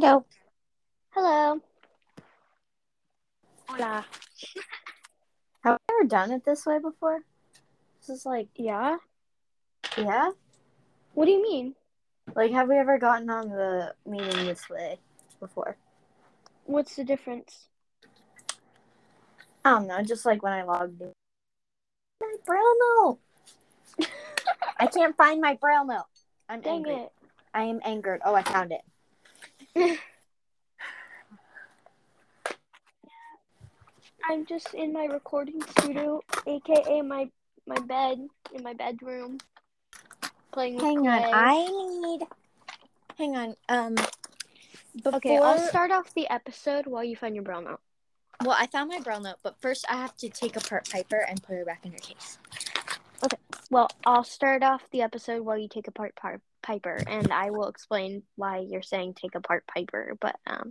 Hello. Hello. Hola. Have I ever done it this way before? This is like, Yeah? yeah? What do you mean? Like, have we ever gotten on the meeting this way before? What's the difference? I don't know, just like when I logged in. My braille note! I can't find my braille note. I'm Dang angry. it. I am angered. Oh, I found it. I'm just in my recording studio, aka my my bed in my bedroom, playing with Hang on. I need. Hang on. Um. Before... Okay, I'll start off the episode while you find your braille note. Well, I found my braille note, but first I have to take apart Piper and put her back in her case. Okay. Well, I'll start off the episode while you take apart Pi- Piper, and I will explain why you're saying take apart Piper. But um,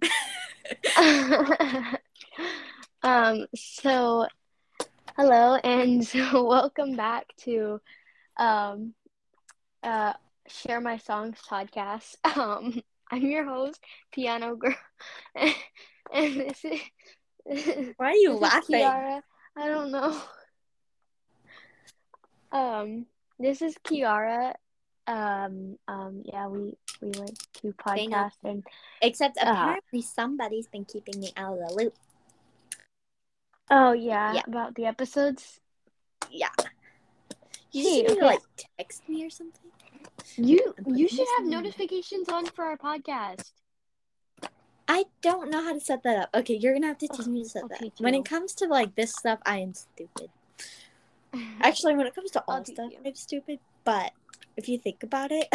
um, so hello and welcome back to um, uh, share my songs podcast. Um, I'm your host, Piano Girl, and this is Why are you laughing? Kiara. I don't know. Um, this is Kiara. Um, um, yeah, we we like to podcast and Except Uh. apparently somebody's been keeping me out of the loop. oh yeah, Yeah. about the episodes. Yeah. You Hey, to okay. like text me or something. You you should have notifications on for our podcast. I don't know how to set that up. Okay, you're gonna have to teach me to set I'll that. teach When it comes to like this stuff, I am stupid. Actually, when it comes to I'll all stuff. I'm stupid. But if you think about it,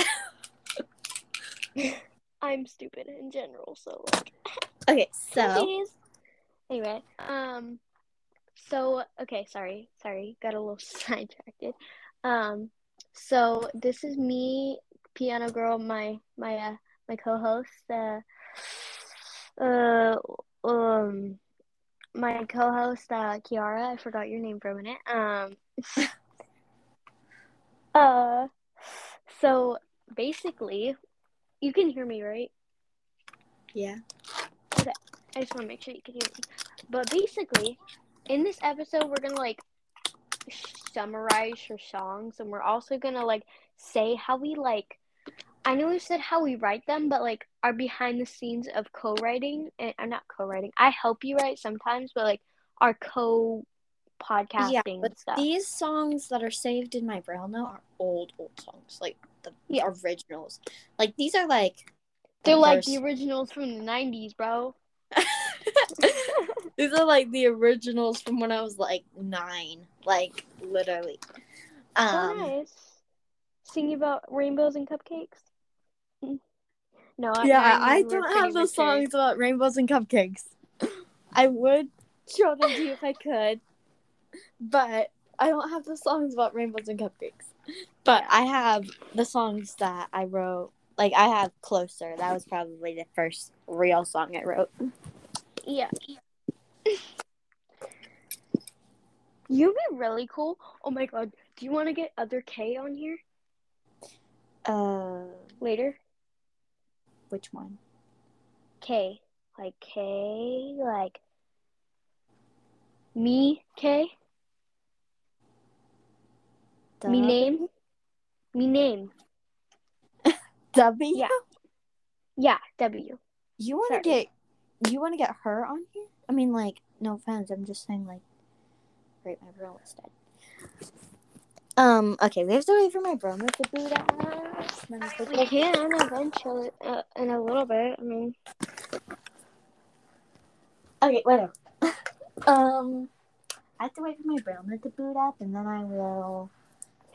I'm stupid in general, so like. okay. So. Anyway, um, so okay, sorry, sorry, got a little sidetracked. Um, so this is me, Piano Girl, my my uh, my co-host, uh, uh, um, my co-host, uh, Kiara. I forgot your name for a minute. Um, uh, so basically, you can hear me, right? yeah, Okay. I just want to make sure you can hear me. But basically, in this episode, we're gonna like summarize her songs, and we're also gonna like say how we like. I know we said how we write them, but like our behind the scenes of co-writing, and I'm not co-writing. I help you write sometimes, but like our co podcasting yeah. But stuff. these songs that are saved in my braille note are old, old songs, like the Yeah. originals. Like these are like They're like the originals from the '90s, bro. These are like the originals from when I was like nine, like literally. Um, nice. Singing about rainbows and cupcakes. Mm. No, at yeah, I don't have the songs about rainbows and cupcakes. I would show them to you if I could, but I don't have the songs about rainbows and cupcakes. But I have the songs that I wrote. Like I have "Closer." That was probably the first real song I wrote. Yeah. You'd be really cool. Oh my god. Do you want to get other K on here Uh, later? which one? K. Like K. Like me K. Me name. Me name. W. Yeah. Yeah. W. You want to get you want to get her on here? I mean, like, no offense. I'm just saying, like, great, my bro is dead. Um. Okay, we have to wait for my bro to boot up. Let me put We can eventually uh, in a little bit. I mean, Okay, whatever. um, I have to wait for my bro to boot up, and then I will.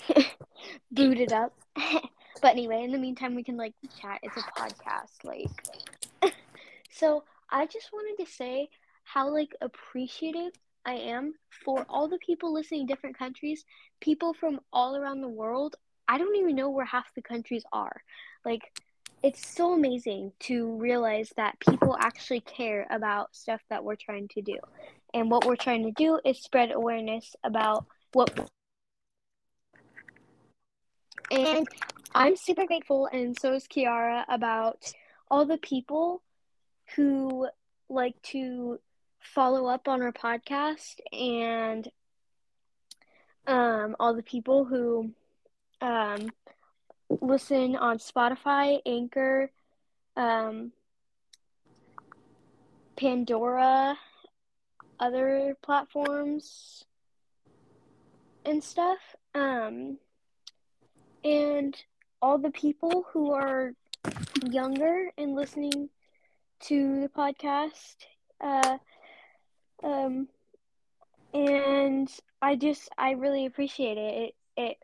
boot it up. but anyway, in the meantime, we can like chat. It's a podcast, like. so I just wanted to say how like appreciative I am for all the people listening in different countries, people from all around the world. I don't even know where half the countries are. Like, it's so amazing to realize that people actually care about stuff that we're trying to do. And what we're trying to do is spread awareness about what and I'm super grateful, and so is Kiara, about all the people who like to follow up on our podcast and um, all the people who um, listen on Spotify, Anchor, um, Pandora, other platforms, and stuff. Um, and all the people who are younger and listening to the podcast. Uh, um, and I just I really appreciate it. It it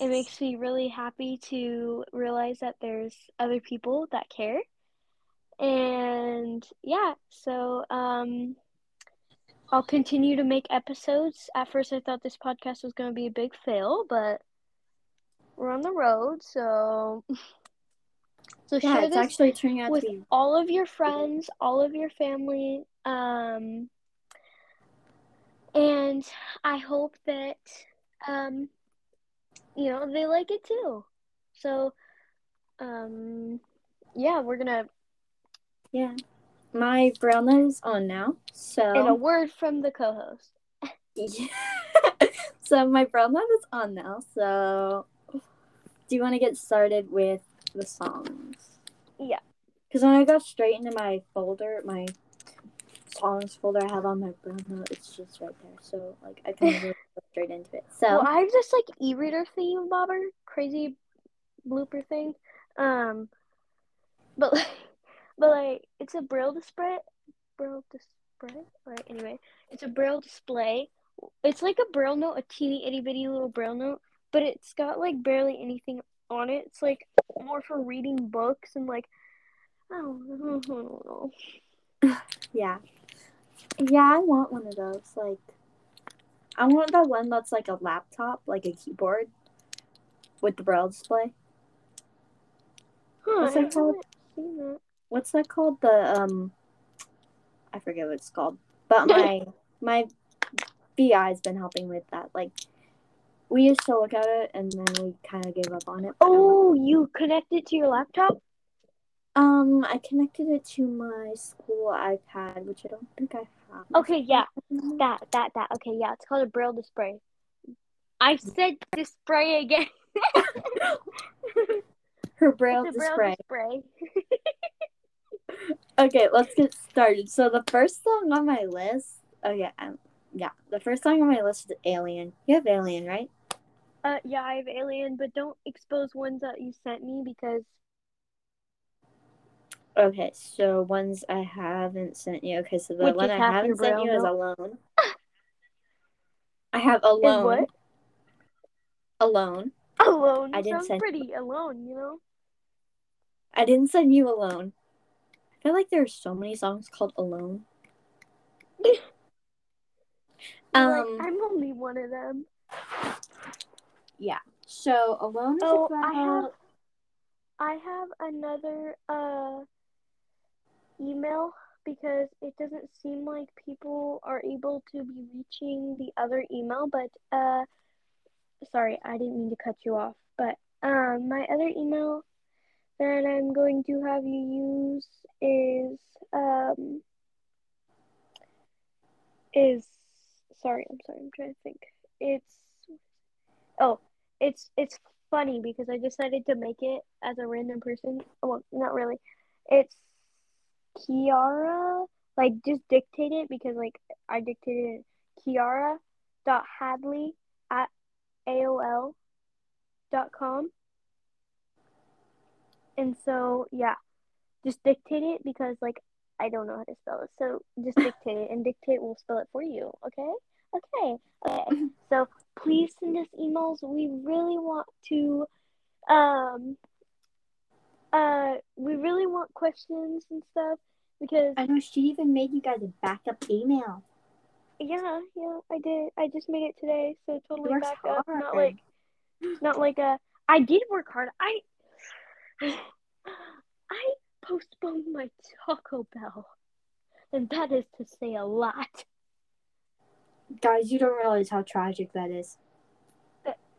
it makes me really happy to realize that there's other people that care. And yeah, so um I'll continue to make episodes. At first I thought this podcast was going to be a big fail, but we're on the road, so so Yeah, share it's this actually turning out with to be. all of your friends, all of your family. Um, and I hope that, um, you know, they like it too. So, um, yeah, we're gonna, Yeah. My brown is on now. So. and a word from the co-host. Yeah. so my brown is on now. So do you want to get started with the songs? Yeah. Because when I go straight into my folder, my songs folder I have on my note, it's just right there. So like I can really go straight into it. So Well, I have this like e-reader theme bobber, crazy blooper thing. Um, but like, but like, it's a braille display. Braille display. Right. Anyway, it's a braille display. It's like a braille note, a teeny itty bitty little braille note, but it's got like barely anything on it. It's like more for reading books and like, I don't, know. yeah. Yeah, I want one of those. Like I want that one that's like a laptop, like a keyboard with the braille display. Huh, What's I it called? that. what's that called? The um, I forget what it's called. But my my VI's been helping with that. Like we used to look at it and then we kind of gave up on it. but I'm like- Oh, you connect it to your laptop? um, I connected it to my school iPad, which I don't think I have. Okay, yeah. That, that, that. Okay, yeah. It's called a braille display. I said display again. Her braille it's braille display. display. Okay, let's get started. So the first song on my list. Okay, um, yeah, the first song on my list is Alien. You have Alien, right? Uh, yeah, I have Alien, but don't expose ones that you sent me because Okay, so ones I haven't sent you. Okay, so the Which one I haven't sent you is. Alone. I have is Alone. what? Alone. Alone. I didn't send- pretty alone, you know? I didn't send you Alone. I feel like there are so many songs called Alone. Um, like, I'm only one of them. Yeah. So Alone is Oh, about I have I have another uh email because it doesn't seem like people are able to be reaching the other email, but uh sorry, I didn't mean to cut you off, but um my other email that I'm going to have you use is um is sorry, I'm sorry, I'm trying to think. It's oh, it's it's funny because I decided to make it as a random person. Well, not really. It's Kiara. Like just dictate it because like I dictated it. Kiara dot Hadley at AOL dot com. And so yeah, just dictate it because like I don't know how to spell it. So just dictate it and dictate will spell it for you. Okay? Okay. Okay. So please send us emails. We really want to um uh we really want questions and stuff because I know she even made you guys a backup email. yeah, yeah, I did. I just made it today, so totally back up. Not like not like a I did work hard. I I postponed my Taco Bell. And that is to say a lot. Guys, you don't realize how tragic that is.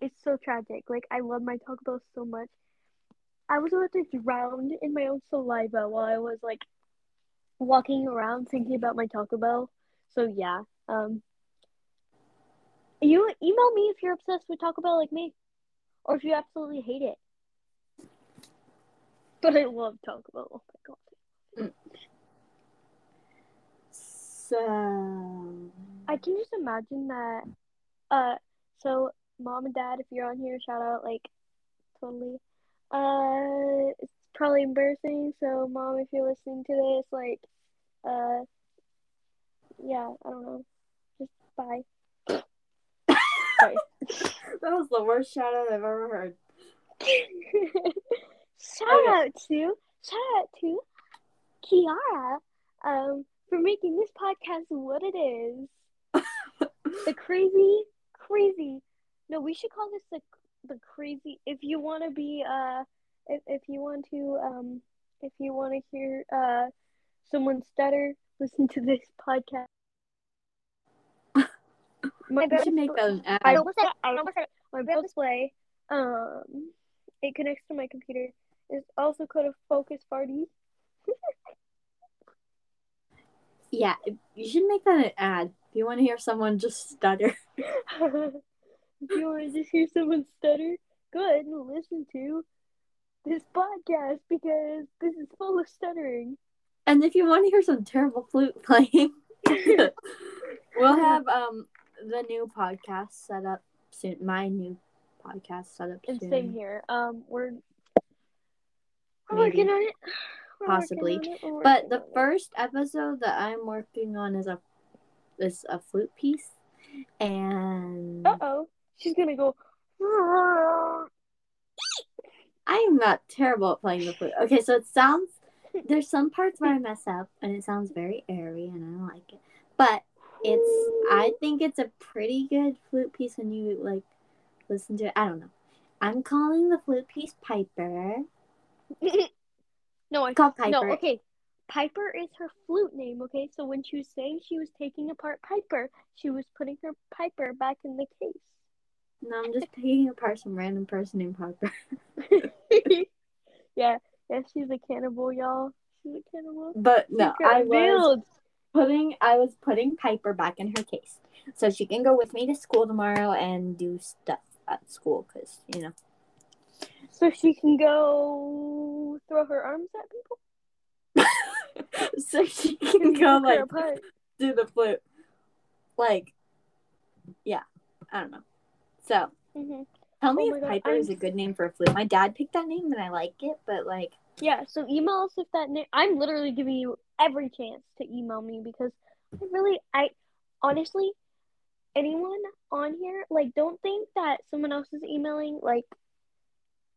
It's so tragic. Like I love my Taco Bell so much. I was about to drown in my own saliva while I was like walking around thinking about my Taco Bell. So yeah. Um you email me if you're obsessed with Taco Bell like me. Or if you absolutely hate it. But I love Taco Bell. Oh my god. So I can just imagine that uh so mom and dad if you're on here, shout out like totally. Uh it's probably embarrassing, so mom if you're listening to this, like uh yeah, I don't know. Just bye. That was the worst shout out I've ever heard. shout Okay. out to shout out to Kiara um for making this podcast what it is. The crazy crazy no we should call this the the crazy if you want to be uh if, if you want to um if you want to hear uh someone stutter listen to this podcast my We should make an ad. I almost said. I almost said. My bed display, um, it connects to my computer. It's also called a focus party. Yeah, you should make that an ad. If you want to hear someone just stutter. if you want to just hear someone stutter, go ahead and listen to this podcast because this is full of stuttering. And if you want to hear some terrible flute playing, we'll have um the new podcast set up soon. My new podcast set up soon. And same here. Um, we're we're Maybe. working on it. We're Possibly. on it. But the first episode that I'm working on is a is a flute piece, and Uh oh, she's gonna go. I'm not terrible at playing the flute. Okay, so it sounds there's some parts where I mess up, and it sounds very airy, and I like it. But it's I think it's a pretty good flute piece when you like listen to it. I don't know. I'm calling the flute piece Piper. no, I called Piper. No, okay. Piper is her flute name, okay? So when she was saying she was taking apart Piper, she was putting her Piper back in the case. No, I'm just taking apart some random person named Piper. yeah, yeah, she's a cannibal, y'all. She's a cannibal. But no, I was putting I was putting Piper back in her case, so she can go with me to school tomorrow and do stuff at school. Cause you know, So she can go throw her arms at people? so she can go like do the flute. Like, yeah, I don't know. So Mhm. tell me Oh if God, Piper I'm- is a good name for a flute. My dad picked that name and I like it, but like, Yeah, so email us if that name. I'm literally giving you every chance to email me because I really, I honestly, anyone on here, like, don't think that someone else is emailing. Like,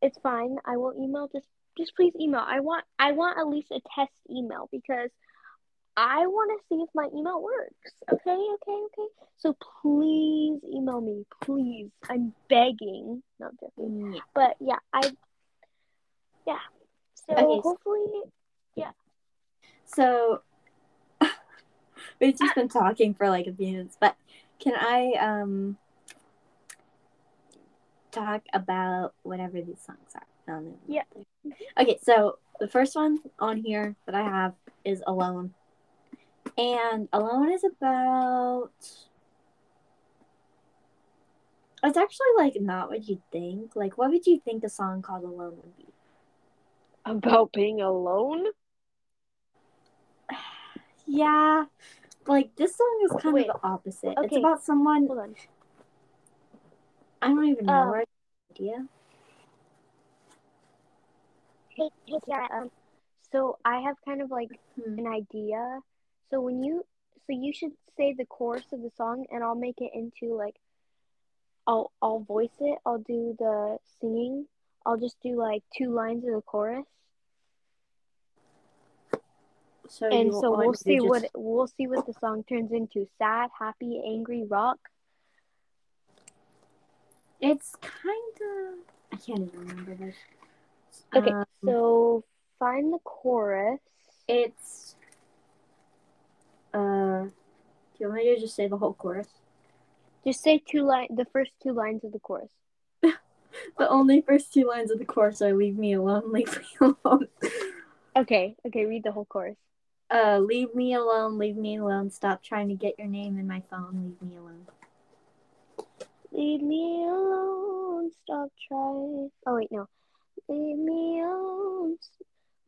it's fine. I will email. Just, just please email. I want, I want at least a test email because I want to see if my email works. Okay, okay, okay. So please email me, please. I'm begging. No, I'm joking. yeah. But yeah, I yeah. So Okay, hopefully So we've just been talking for like a few minutes, but can I um talk about whatever these songs are? Yeah. Okay, so the first one on here that I have is Alone. And Alone is about it's actually like not what you'd think. Like what would you think a song called Alone would be? about being alone. Yeah. Like this song is kind Wait. of the opposite. It's about someone Hold on. I don't even know Um, idea. Hey, hey, Kiara. Um, so I have kind of like Hmm. an idea. So when you, so you should say the chorus of the song, and I'll make it into like, I'll I'll voice it. I'll do the singing. I'll just do like two lines of the chorus, So and so we'll see just- what we'll see what the song turns into: sad, happy, angry, rock. it's kind of I can't even remember this. Okay, Um, so find the chorus. it's uh do you want me to just say the whole chorus? Just say two line, the first two lines of the chorus. The only first two lines of the chorus are leave me alone, leave me alone. Okay, okay, read the whole chorus. Uh, leave me alone. Leave me alone. Stop trying to get your name in my phone. Leave me alone. Leave me alone. Stop trying. Oh wait, no. Leave me alone.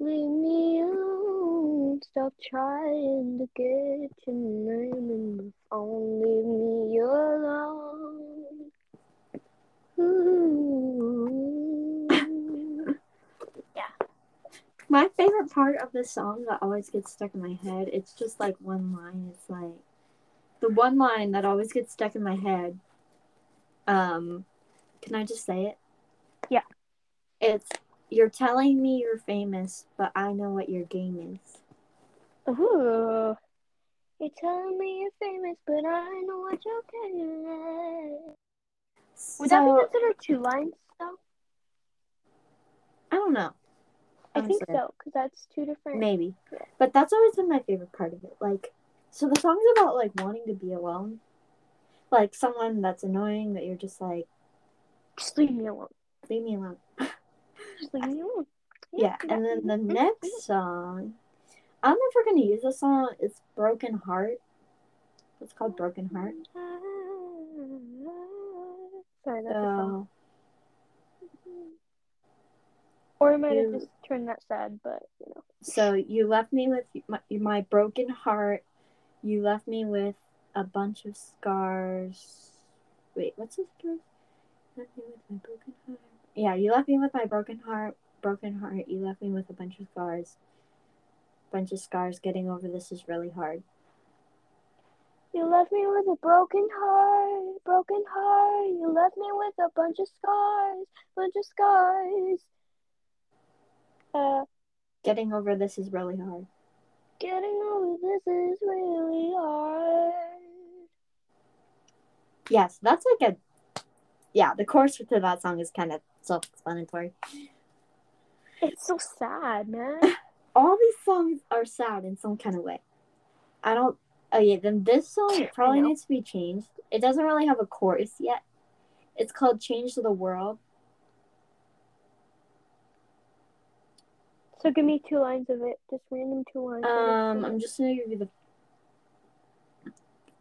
Leave me alone. Stop trying to get your name in my phone. Leave me alone. Ooh. My favorite part of this song that always gets stuck in my head, it's just like one line. It's like the one line that always gets stuck in my head. Um, can I just say it? It's you're telling me you're famous, but I know what your game is. Ooh. You're telling me you're famous, but I know what you're getting at. Would that be considered two lines, though? I don't know. I think so, because that's two different. Maybe. Yeah. But that's always been my favorite part of it. Like, so the song's about like wanting to be alone. Like someone that's annoying that you're just like, Just leave me alone. leave me alone. Yeah. And then the Mhm. next song, I don't know if we're gonna use this song. It's Broken Heart. It's called Broken Heart. Sorry, that's song. So, Or I might have just turned that sad, but you know. so you left me with my, my broken heart. You left me with a bunch of scars. Wait, what's this? Left me with my broken heart. Yeah, you left me with my broken heart. Broken heart. You left me with a bunch of scars. Bunch of scars. Getting over this is really hard. You left me with a broken heart, broken heart. You left me with a bunch of scars, bunch of scars. Uh, Getting over this is really hard. getting over this is really hard. Yes, that's like a. Yeah, the chorus to that song is kind of self-explanatory. It's so sad, man. all these songs are sad in some kind of way. I don't. Oh yeah, then this song probably needs to be changed. It doesn't really have a chorus yet. It's called "Change to the World." So give me two lines of it, just random two lines. Um, I'm just gonna give you the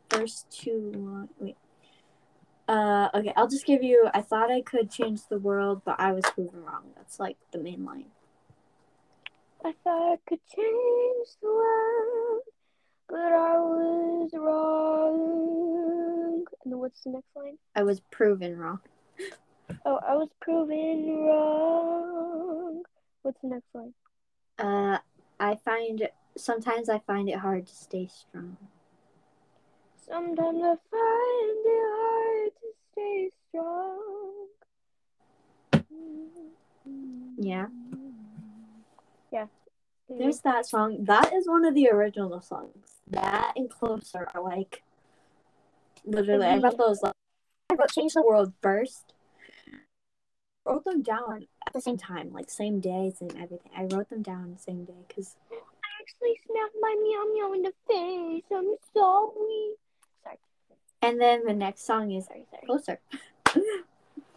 first two lines. Wait. Uh, okay, I'll just give you. I thought I could change the world, but I was proven wrong. That's like the main line. I thought I could change the world, but I was wrong. And then what's the next line? I was proven wrong. Oh, I was proven wrong. What's the next line? Uh, I find sometimes I find it hard to stay strong. Sometimes I find it hard to stay strong. Yeah. Yeah. There's that song. That is one of the original songs. That and Closer are like literally. I wrote those. Like, I wrote Change the World first. Wrote them down at the same time, like same day, same everything. I wrote them down the same day because I actually smacked my meow meow in the face. I'm. Sorry, and then the next song is sorry, sorry. Closer.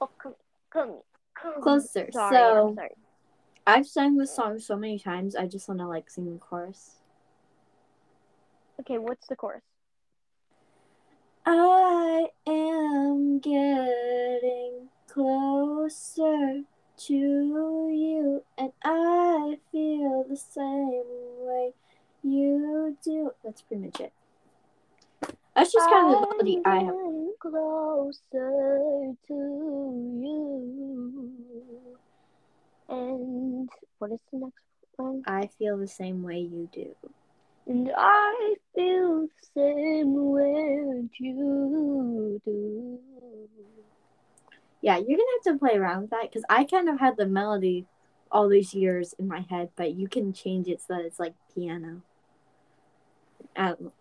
Oh, come, come, come. Closer. Sorry, So- I'm sorry. I've sang this song so many times. I just want to like sing the chorus. Okay, what's the chorus? I am getting closer to you, and I feel the same way you do. That's pretty much it. That's just kind of the melody I have. Closer to you. And what is the next one? I feel the same way you do. And I feel the same way you do. Yeah, you're gonna have to play around with that because I kind of had the melody all these years in my head, but you can change it so that it's like piano. I don't know.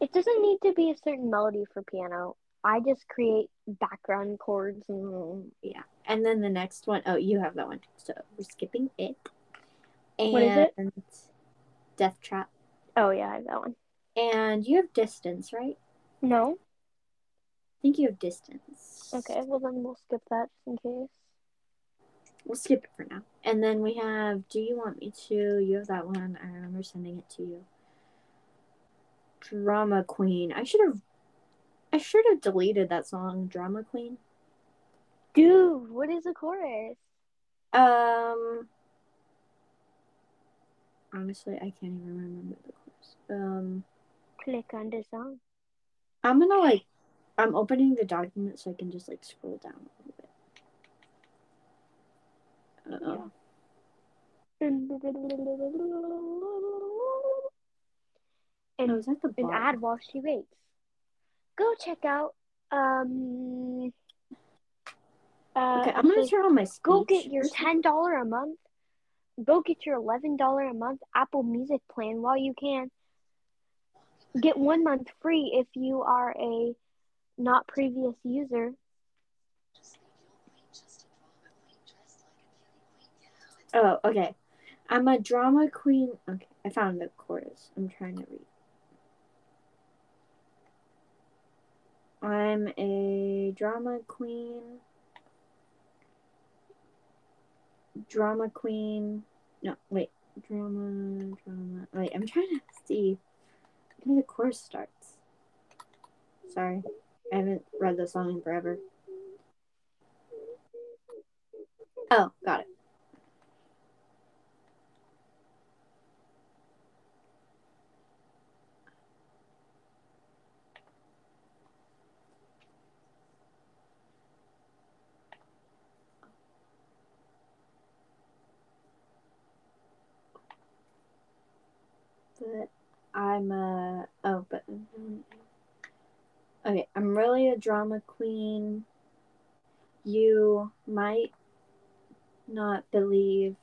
It doesn't need to be a certain melody for piano. I just create background chords and Yeah. And then the next one, oh, you have that one. So we're skipping it. And What is it? Death Trap. oh yeah, I have that one. And you have Distance, right? No. I think you have Distance. Okay, well then we'll skip that just in case. We'll skip it for now. And then we have Do You Want Me To? You have that one. I remember sending it to you. Drama Queen. I should have. I should have deleted that song, Drama Queen. Dude, what is the chorus? Um. Honestly, I can't even remember the chorus. Um. Click on the song. I'm gonna like. I'm opening the document so I can just like scroll down a little bit. Uh-oh. And Oh, is that the an bar? ad while she waits. Go check out um uh Okay, I'm gonna turn on my speech. go get your ten dollar a month go get your eleven dollar a month Apple Music plan while you can. Get one month free if you are a not previous user. Oh, okay. I'm a drama queen. Okay, I found the chorus. I'm trying to read. I'm a drama queen. Drama queen. No, wait. Drama, drama. Wait, I'm trying to see when the chorus starts. Sorry, I haven't read the song in forever. Oh, got it. but I'm a oh, but okay. I'm really a drama queen. You might not believe,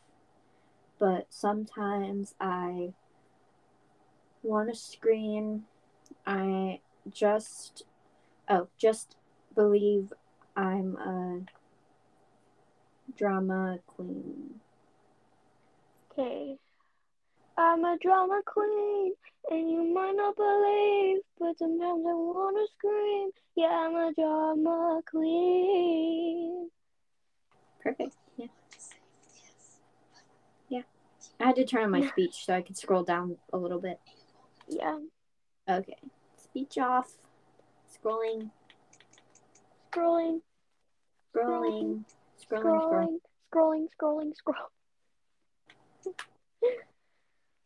but sometimes I want to scream. I just oh, just believe I'm a drama queen. Okay. I'm a drama queen, and you might not believe, but sometimes I wanna scream. Yeah, I'm a drama queen. Perfect. Yeah. Yeah. I had to turn on my speech so I could scroll down a little bit. Yeah, Okay. Speech off. Scrolling. scrolling, Scrolling. Scrolling. Scrolling. scrolling, scrolling, scrolling, scroll.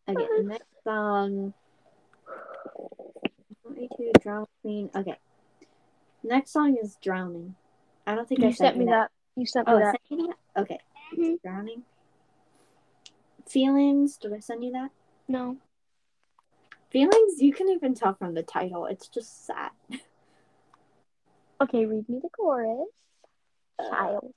Okay. Next song. Twenty two drama queen. Okay. Next song is drowning. I don't think I You sent me that. You sent me Oh, that. sent you that? Okay. Mhm. Drowning. Feelings. Did I send you that? No. Feelings. You can even tell from the title. It's just sad. Okay, read me the chorus. Uh, Child.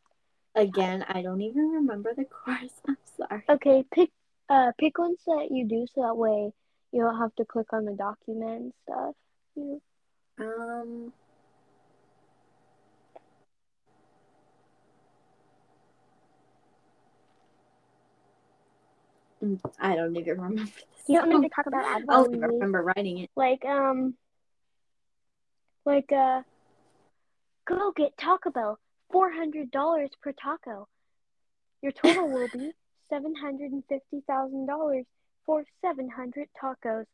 Again, I don't even remember the chorus. I'm sorry. Okay, pick uh pick ones that you do so that way you don't have to click on the document and stuff. You Um. mm, I don't even remember. This you don't need to talk about ad I while don't we even wait. remember writing it. Like um like uh go get Taco Bell. Four hundred dollars per taco. Your total will be seven hundred and fifty thousand dollars for seven hundred tacos.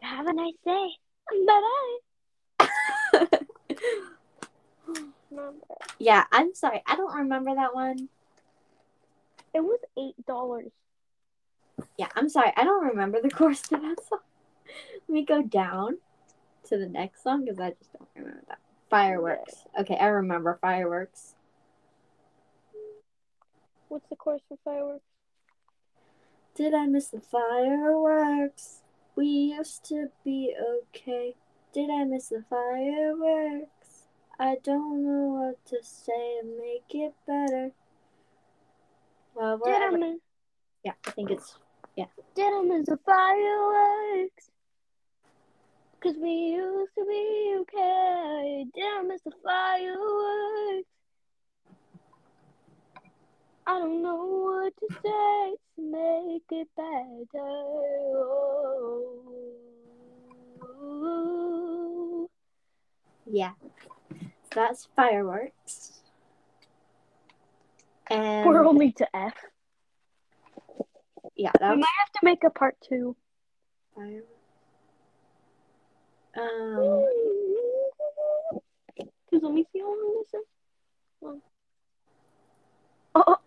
Have a nice day. Bye bye. yeah, I'm sorry. I don't remember that one. It was eight dollars. Yeah, I'm sorry. I don't remember the chorus to that song. Let me go down to the next song because I just don't remember that. Fireworks. Okay, I remember fireworks. What's the chorus for fireworks? Did I miss the fireworks? We used to be okay. Did I miss the fireworks? I don't know what to say to make it better. Well, Did I miss Yeah, I think it's yeah. Did I miss the fireworks? Cause we used to be okay. Did I miss the fireworks? I don't know what to say to make it better. Oh. yeah. So that's fireworks. And We're only to F. yeah, that We was might have to make a part two. fireworks. Um, Cause let me see how long this is. Oh, check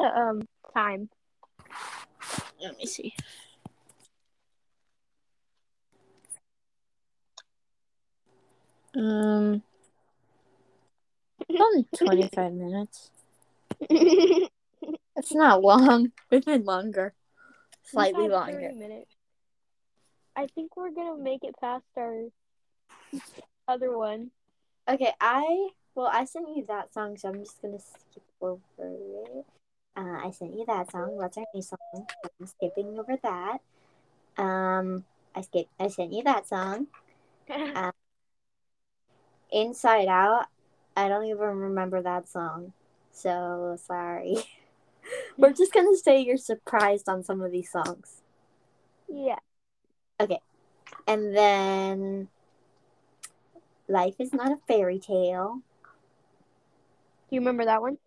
the um time. let me see. Um, only 25 minutes. It's not long. We've been longer. Slightly longer. 30 minutes. I think we're gonna make it past our other one. Okay, I well, I sent you that song, so I'm just gonna skip over it. Uh, I sent you that song. What's our new song? I'm skipping over that. Um, I skip. I sent you that song. Inside Out. I don't even remember that song, so sorry. We're just gonna say you're surprised on some of these songs, yeah. Okay. And then Life is not a fairy tale. Do you remember that one?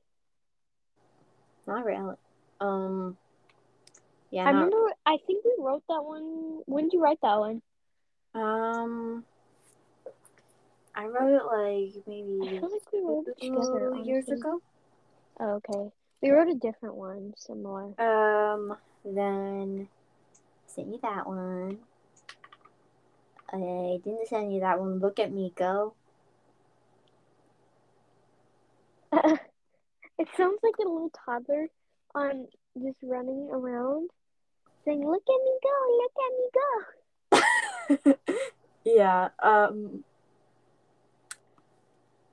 Not really. Um. Yeah. I remember. I think we wrote that one. When did you write that one? Um, I wrote it like I maybe feel like we wrote it together. two years honestly. ago. Oh, okay. We wrote a different one, similar. Um, then send you that one. I didn't send you that one. Look at me go. it sounds like a little toddler on just running around, saying, "Look at me go! Look at me go!" yeah. Um,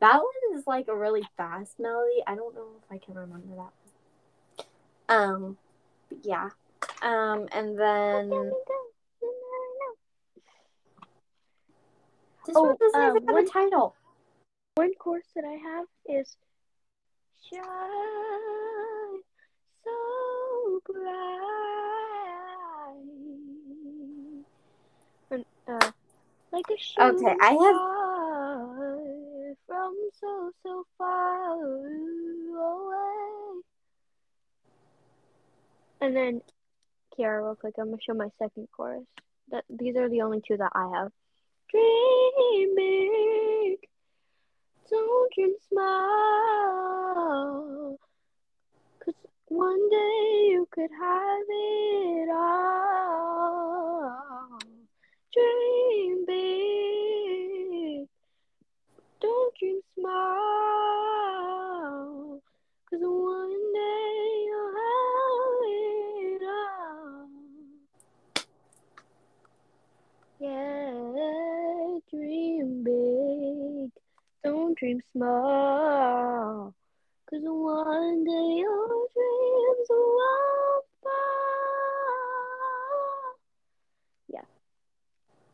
that one is like a really fast melody. I don't know if I can remember that one. Um, yeah. Um, and Look then at me go! You never know. this Oh, one doesn't uh, even have one- a title. One course that I have is shine so bright, and, uh, like a shooting Okay, I have- from so so far away. And then, Kiara, real quick, I'm gonna show my second chorus. That these are the only two that I have. Dream big. Don't dream small. Cause one day you could have it all. Dream big. Don't dream small. Dream small. Cause one day your dreams will fall. Yeah.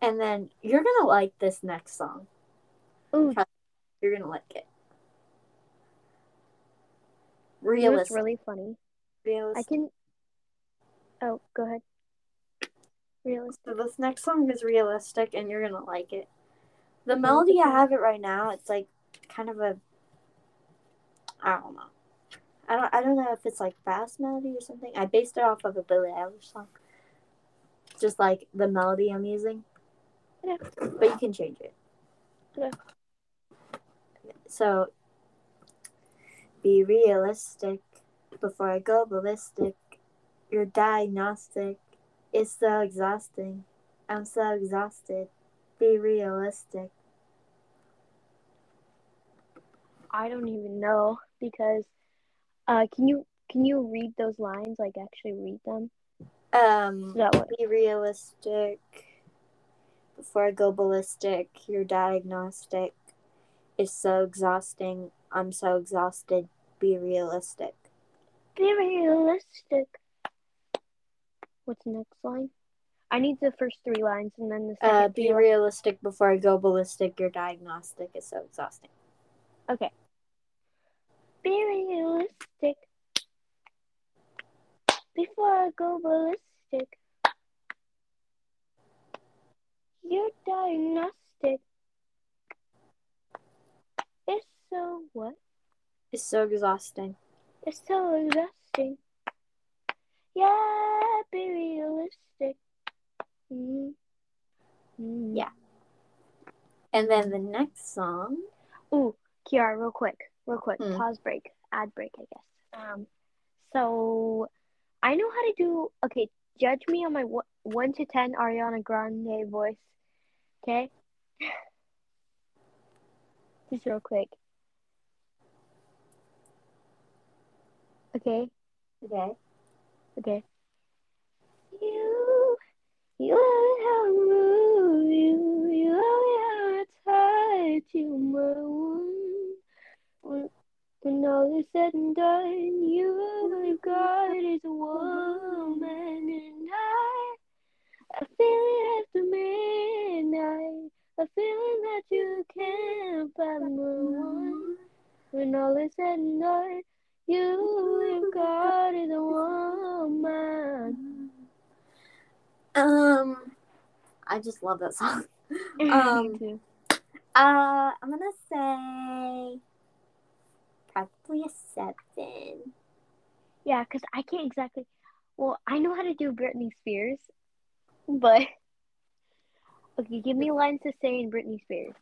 And then you're gonna like this next song. Ooh, You're gonna like it. you know what's Realistic. really funny. I can. Oh, go ahead. Realistic. So this next song is realistic, and you're gonna like it. The melody I have it right now. It's like kind of a. I don't know. I don't. I don't know if it's like fast melody or something. I based it off of a Billie Eilish song. Just like the melody I'm using. Okay. But you can change it. Okay. So. Be realistic before I go ballistic. Your diagnostic is so exhausting. I'm so exhausted. Be realistic. I don't even know because. Uh, can you can you read those lines? Like actually read them. Um, what? be realistic before I go ballistic. Your diagnostic is so exhausting. I'm so exhausted. Be realistic. Be realistic. What's the next line? I need the first three lines and then the second. Uh, be realistic before I go ballistic. Your diagnostic is so exhausting. Okay. Be realistic before I go ballistic. Your diagnostic is so what? It's so exhausting. It's so exhausting. Yeah, be realistic. Mm. Mm. Yeah. And then the next song. Ooh, Kiara, real quick, real quick, Hmm. pause break, ad break, I guess. Um, so I know how to do. Okay, judge me on my one, one to ten Ariana Grande voice. Okay. Just real quick. Okay. Okay. Okay. You, you love how I move you. You love how I touch you, my one. When, when all is said and done, you have got is a woman, and I, I feel it after midnight. A feeling that you can't find, my one. When all is said and done, you have got is a woman. Um, I just love that song. Um. Uh, I'm gonna say probably a seven. Yeah, because I can't exactly. Well, I know how to do Britney Spears, but okay, give me lines to say in Britney Spears.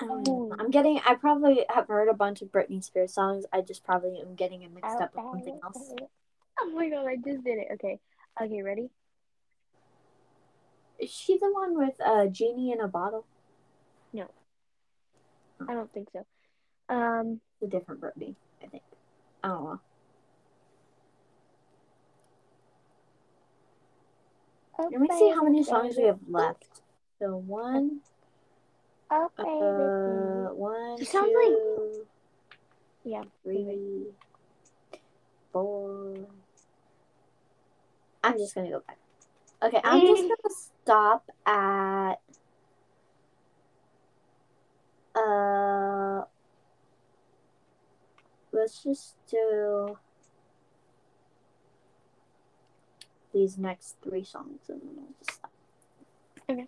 Um, I'm getting. I probably have heard a bunch of Britney Spears songs. I just probably am getting it mixed up with something else. Oh my god, I just did it. Okay, okay, ready? Is she the one with uh genie in a bottle? I don't think so. Um, It's a different Britney, I think. I don't know. Let me see how many songs we have left. So one, Oh, uh, one, She sounds like- Yeah, three, four. I'm just gonna go back. Okay, I'm just gonna stop at uh let's just do these next three songs and then we'll just stop. Okay.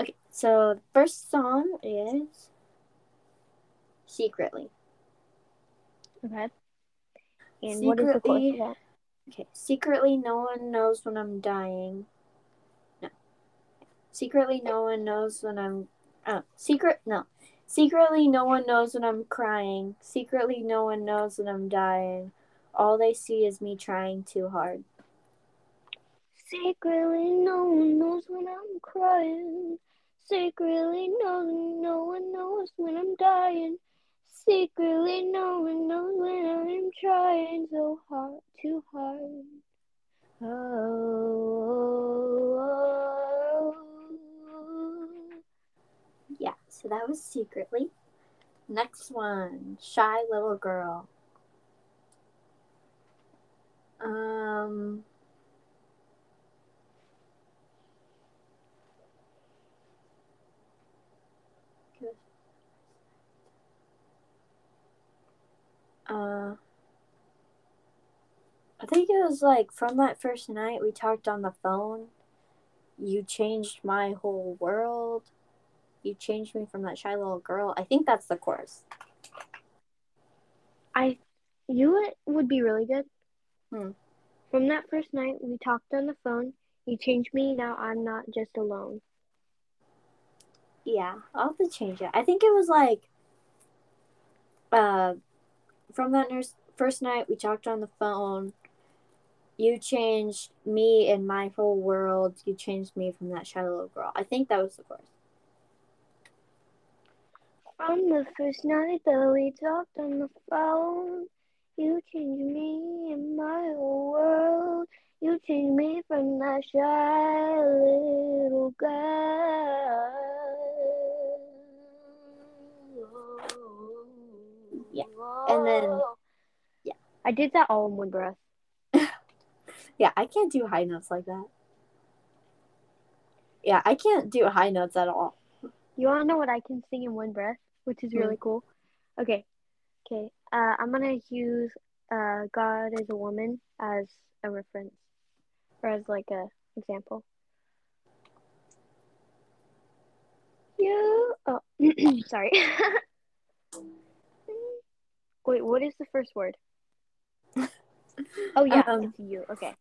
Okay, so the first song is Secretly. Okay. And what is the Secretly- Okay. Secretly, no one knows when I'm dying. No. Secretly, no one knows when I'm. Oh, secret. No. Secretly, no one knows when I'm crying. Secretly, no one knows when I'm dying. All they see is me trying too hard. Secretly, no one knows when I'm crying. Secretly, no, no one knows when I'm dying. Secretly, no one knows when I'm trying so hard, too hard. Oh, that was Secretly. Next one, Shy Little Girl. Um. Uh, I think it was like from that first night we talked on the phone. You changed my whole world. You changed me from that shy little girl. I think that's the chorus. I, you would be really good? Hmm. From that first night we talked on the phone, you changed me, now I'm not just alone. Yeah, I'll have to change it. I think it was like, uh, from that nurse first night we talked on the phone. You changed me and my whole world. You changed me from that shy little girl. I think that was the chorus. From the first night that we talked on the phone, you changed me and my whole world. You changed me from that shy little girl. Yeah, and then- yeah. I did that all in one breath. Yeah, I can't do high notes like that. Yeah, I can't do high notes at all. You want to know what I can sing in one breath, which is really cool? Okay, okay. Uh, I'm gonna use uh, "God is a Woman" as a reference, or as like a example. You. Oh, sorry. Wait, what is the first word? Oh yeah, Um, it's you. Okay.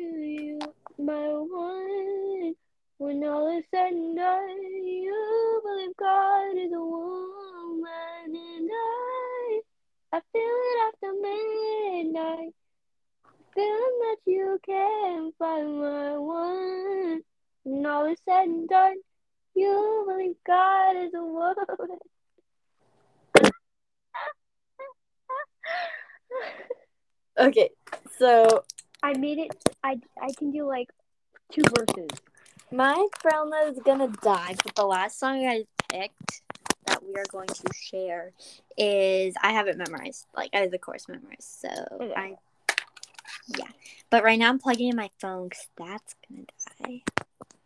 to you, my one. When all is said and done, you believe God is a woman, and I, I feel it after midnight, feeling that you can find my one. When all is said and done, you believe God is a woman. okay, so I made it. I I can do like two verses. my friend is gonna die, but the last song I picked that we are going to share is I have it memorized. Like I have the chorus memorized. So Okay. I yeah. But right now I'm plugging in my phone because that's gonna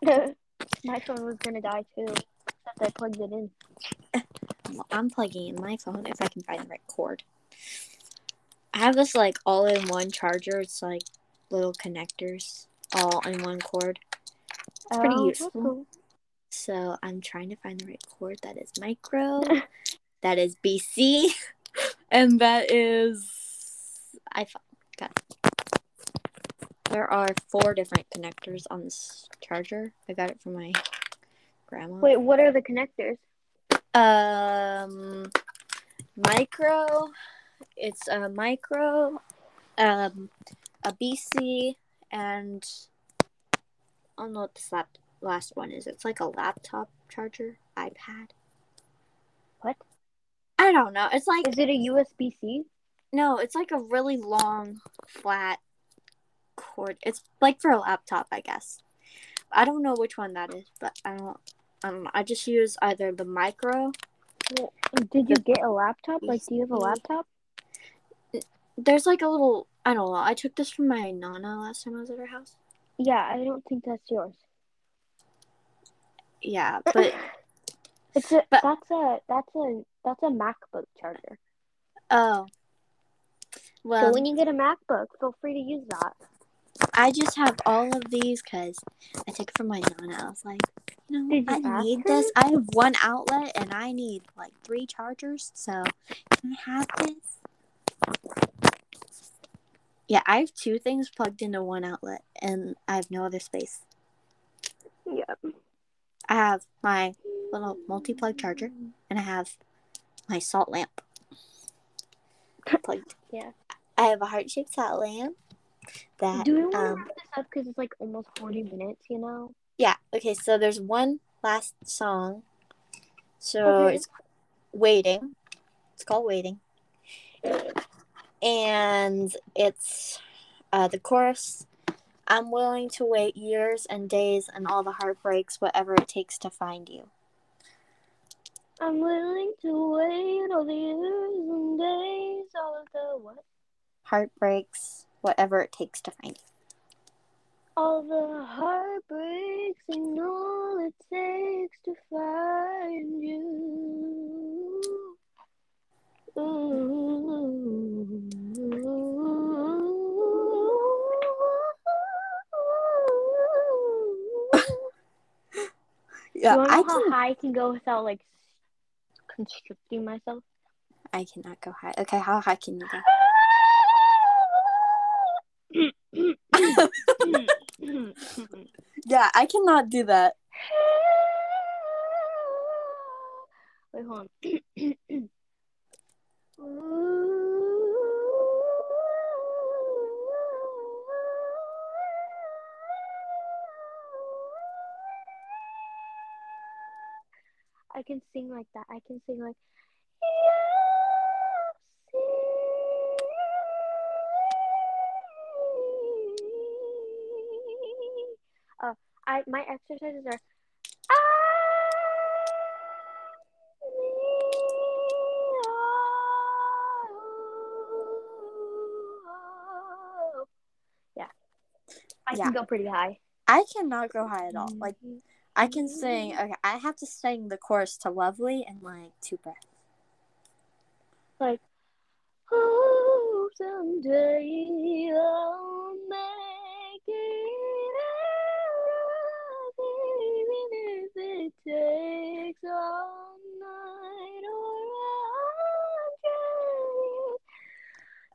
die. my phone was gonna die too. I plugged it in. Well, I'm plugging in my phone if I can find the right cord. I have this like all in one charger. It's like little connectors all in one cord. It's pretty Oh, useful. cool. So I'm trying to find the right cord that is micro, that is BC, and that is I got. It. There are four different connectors on this charger. I got it from my grandma. Wait, what are the connectors? Um, micro. It's a micro, um, a BC, and I don't know what this lap- last one is. It's like a laptop charger, iPad. What? I don't know. It's like Is it a USB C? no, it's like a really long, flat cord. It's like for a laptop, I guess. I don't know which one that is, but I don't. I don't know. I just use either the micro Did you get a laptop? Like, do you have a laptop? There's like a little. I don't know. I took this from my nana last time I was at her house. Yeah, I don't think that's yours. Yeah, but It's a But- that's a that's a that's a MacBook charger. oh, well, so when you get a MacBook, feel free to use that. I just have all of these because I took it from my nana. I was like, you know, you I need her? this. I have one outlet and I need like three chargers. So can I have this? Yeah, I have two things plugged into one outlet and I have no other space. Yeah. I have my little multi-plug charger and I have my salt lamp plugged. Yeah. I have a heart-shaped salt lamp that Do we want to um wrap this up because it's like almost forty minutes? You know. yeah, okay, so there's one last song. So Okay. it's Waiting. It's called Waiting. And it's uh the chorus I'm willing to wait years and days and all the heartbreaks, whatever it takes to find you. I'm willing to wait all the years and days, all of the what? Heartbreaks, whatever it takes to find you. All the heartbreaks and all it takes to find you. Yeah, you wanna I know how can high I can go without like constricting myself? I cannot go high. Okay, how high can you go? Yeah, I cannot do that. Wait, hold on. I can sing like that. I can sing like. Uh, I my exercises are. I Yeah. can go pretty high. I cannot go high at all. Mm-hmm. Like I can sing. Okay, I have to sing the chorus to "Lovely" and like two breaths. like, oh, someday I'll make it out, even if it takes all night or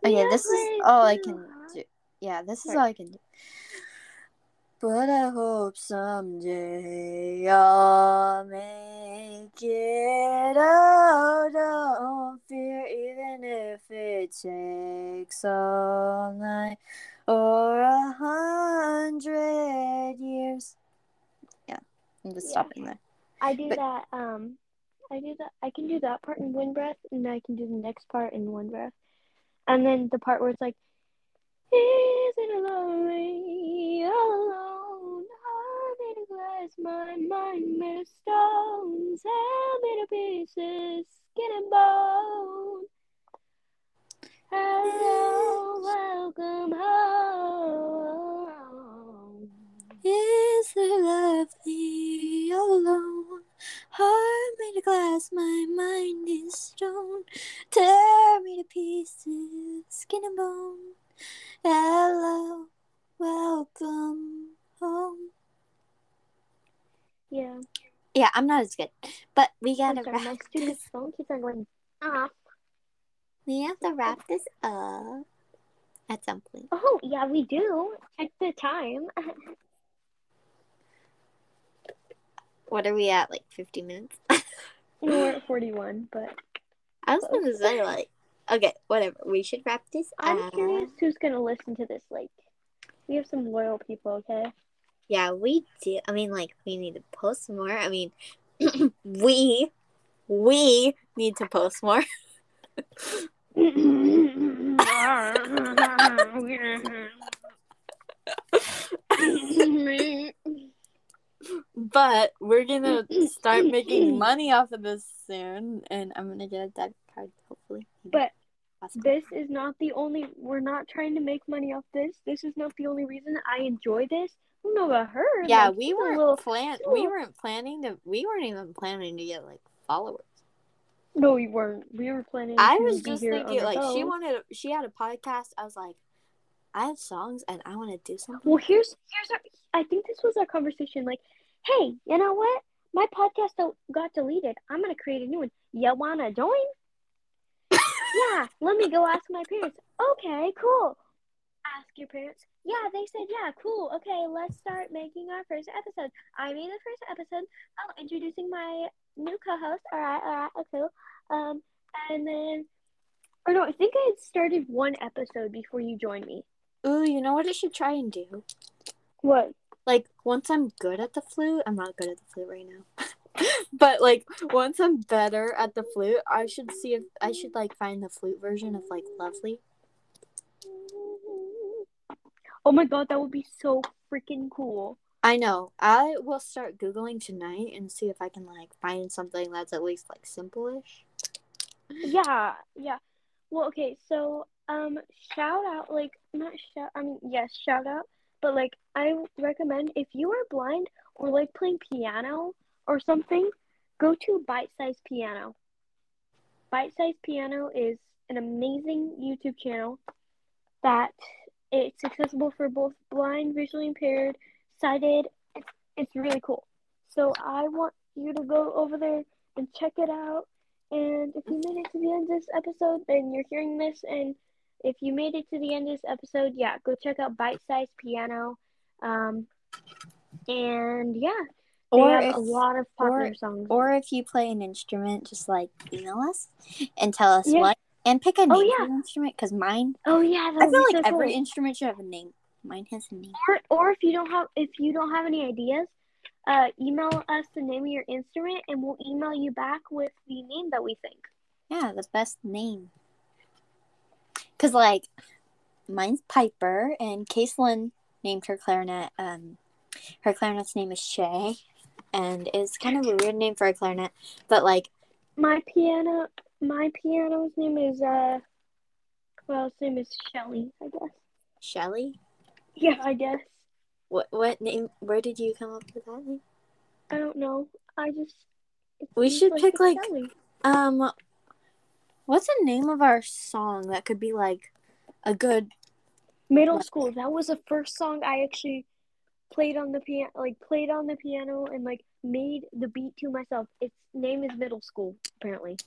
a Okay, this is all I can do. Yeah, this is all I can do. But I hope someday I'll make it. out. don't fear, even if it takes all night or a hundred years. Yeah, I'm just Yeah. stopping there. I do But- that. Um, I do that. I can do that part in one breath, and then I can do the next part in one breath, and then the part where it's like, "Isn't lonely all alone? Of glass, my mind made of stones, hand made of pieces, skin and bone. Hello, welcome home." Yeah, I'm not as good, but we gotta wrap stupid this. phone keeps on going off. We have to wrap this up at some point. Oh, yeah, we do. Check the time. What are we at? Like 50 minutes? We're at 41, but I was gonna say like, okay, whatever. We should wrap this I'm up. curious who's to listen to this. Like, we have some loyal people, okay? Yeah, we do. I mean, like, we need to post more. I mean, we, we need to post more. But we're gonna start making money off of this soon, and I'm gonna get a debit card, hopefully. But this is not the only, we're not trying to make money off this. This is not the only reason I enjoy this. Don't know about her. yeah, like, we weren't little- plan. a We weren't planning to. We weren't even planning to get like followers. No, we weren't. We were planning I was just thinking, like, she wanted. She had a podcast. I was like, I have songs, and I want to do something. Well, here's here's our. I think this was our conversation. Like, hey, you know what? My podcast got deleted. I'm gonna create a new one. You wanna join? yeah. Let me go ask my parents. Okay, cool. Ask your parents. Yeah, they said yeah, cool. Okay, let's start making our first episode. I made the first episode. Oh, introducing my new co-host. All right, all right, okay. Um, and then, or no, I think I had started one episode before you joined me. Ooh, you know what I should try and do? What? Like once I'm good at the flute, I'm not good at the flute right now. but like once I'm better at the flute, I should see if I should like find the flute version of like Lovely. Oh my god, that would be so freaking cool. I know. I will start googling tonight and see if I can like find something that's at least like simple-ish. Yeah, yeah. Well, okay, so um shout out like not shout I mean yes, shout out, but like I recommend if you are blind or like playing piano or something, go to Bite Size Piano. Bite Size Piano is an amazing YouTube channel that it's accessible for both blind, visually impaired, sighted. It's, it's really cool. So I want you to go over there and check it out. And if you made it to the end of this episode, then you're hearing this. And if you made it to the end of this episode, yeah, go check out Bite Size Piano. Um, and yeah, they Or have if, a lot of popular or- songs. or if you play an instrument, just like email us and tell us Yeah. what and pick a name Oh, yeah. for your instrument because mine oh yeah, I feel like so every cool. instrument should have a name. Mine has a name. or, or if you don't have if you don't have any ideas uh, email us the name of your instrument and we'll email you back with the name that we think Yeah, the best name. Cause like mine's Piper and Caitlin named her clarinet. Um, her clarinet's name is Shay, and it's kind of a weird name for a clarinet. But like, my piano my piano's name is uh well its name is shelly i guess Shelly. yeah i guess What what name? Where did you come up with that name? i don't know i just We should pick, like-. Um, what's the name of our song that could be like a good? middle school that was the first song i actually played on the piano like played on the piano and like made the beat to myself its name is middle school apparently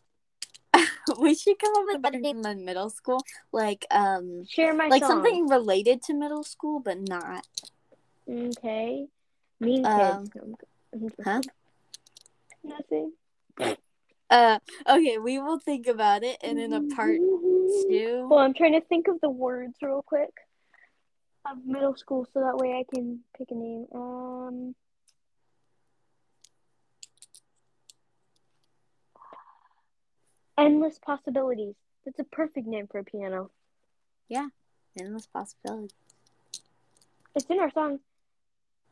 we should come up with a better name than middle school. Like um, share my like song. something related to middle school, but not. Okay. Mean Um, kids. Huh? Nothing. Uh, okay, we will think about it, and in a part two. Well, I'm trying to think of the words real quick of middle school, so that way I can pick a name. Um. Endless possibilities. That's a perfect name for a piano. Yeah, Endless possibilities. It's in our song.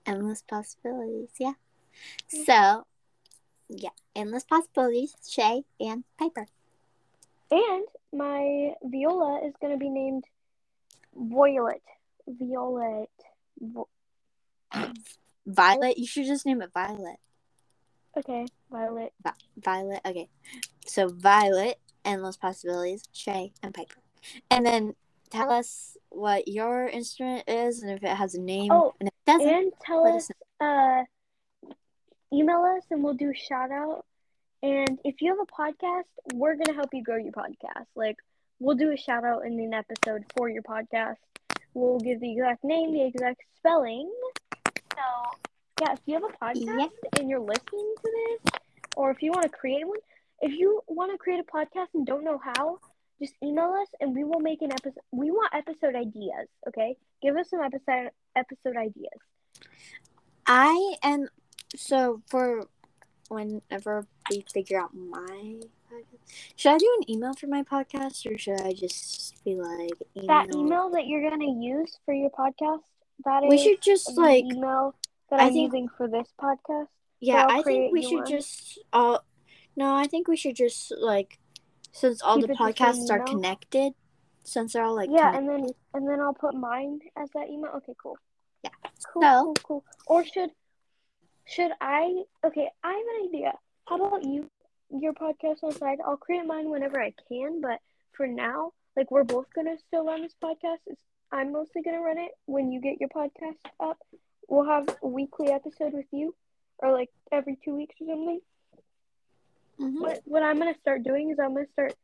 Endless possibilities. Yeah. Mm. So, yeah, endless possibilities. Shay and Piper. And my viola is going to be named Violet. Violet. Vo- Violet. You should just name it Violet. Okay, Violet. Vi- Violet. Okay. So Violet, endless possibilities. Shay and Piper. And then tell us what your instrument is, and if it has a name. Oh, and if it doesn't, And tell us, uh, email us and we'll do a shout out. And if you have a podcast, we're going to help you grow your podcast. Like, we'll do a shout out in an episode for your podcast. We'll give the exact name, the exact spelling. So, yeah, if you have a podcast and you're listening to this, or if you want to create one, if you want to create a podcast and don't know how, just email us and we will make an episode. We want episode ideas, okay? Give us some episode episode ideas. I am so for whenever we figure out my podcast, should I do an email for my podcast or should I just be like email? that email that you're gonna use for your podcast that is We should just like email that I I'm think- using for this podcast yeah. I think we should one. just all. No, I think we should just like since all Keep the it the podcasts are email? connected. Since they're all like yeah connected, and then and then I'll put mine as that email okay cool Yeah. cool So- cool cool or should should I okay I have an idea how about you your podcast on the side I'll create mine whenever I can but for now like we're both gonna still run this podcast it's, I'm mostly gonna run it when you get your podcast up we'll have a weekly episode with you or like every two weeks or something Mhm. What what I'm gonna start doing is I'm gonna start.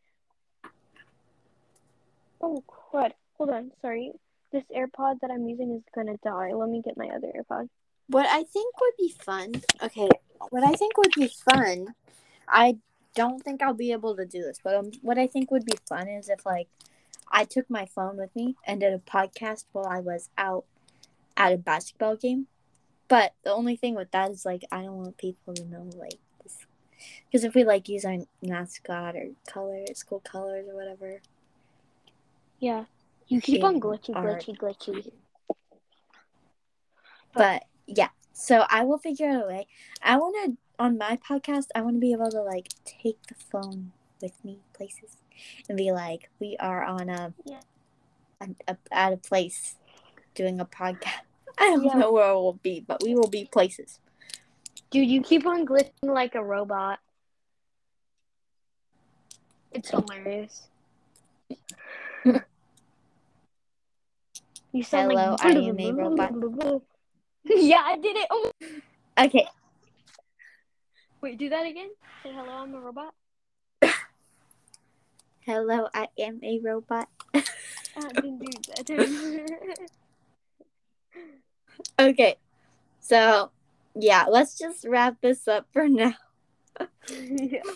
Oh crud! Hold on, sorry. This AirPod that I'm using is gonna die. Let me get my other AirPod. What I think would be fun. Okay, what I think would be fun. I don't think I'll be able to do this, but um, what I think would be fun is if like I took my phone with me and did a podcast while I was out at a basketball game. But the only thing with that is like I don't want people to know like this because if we like use our mascot or color, school colors or whatever. Yeah, you keep on glitchy, our- glitchy, glitchy. But yeah, so I will figure out a way. I want to on my podcast. I want to be able to like take the phone with me places and be like, we are on a, Yeah. a, a at a place doing a podcast. I don't Yeah. know where we'll be, but we will be places. Dude, you keep on glitching like a robot. It's hilarious. you sound Hello, like I am a robot. yeah, I did it. Oh. Okay, Wait, do that again. Say hello, I'm a robot. hello, I am a robot. Ah, didn't do that. Okay, so yeah, let's just wrap this up for now. yeah.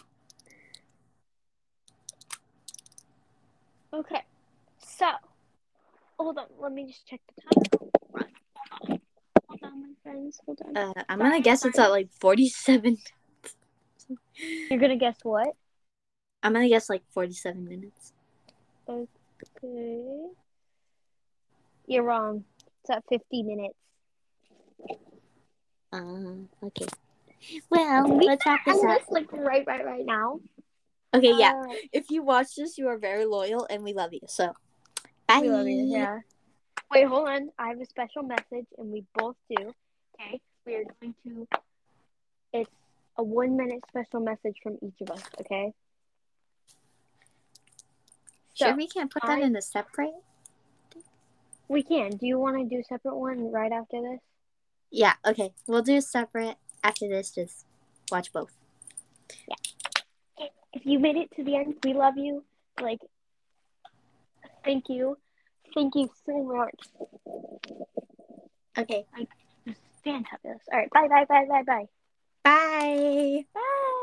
Okay, so hold on. Let me just check the time. Hold on, hold on, my friends. Hold on. Uh, I'm gonna guess it's at like 47. You're gonna guess what? I'm gonna guess like 47 minutes. Okay. You're wrong. It's at 50 minutes. Um, okay. Well, We let's wrap this up. this like right, right, right now. Okay, yeah. Uh, If you watch this, you are very loyal and we love you. So, bye. we love you. Yeah. Wait, hold on. I have a special message, and we both do. Okay. We are going to. It's a one minute special message from each of us. Okay. So Sure, we can't put that in a separate? we can. Do you want to do a separate one right after this? Yeah, okay. We'll do a separate after this. Just watch both. Yeah. If you made it to the end, we love you. Like, thank you. Thank you so much. Okay. Fantabulous. All right. Bye, bye, bye, bye, bye, bye. Bye.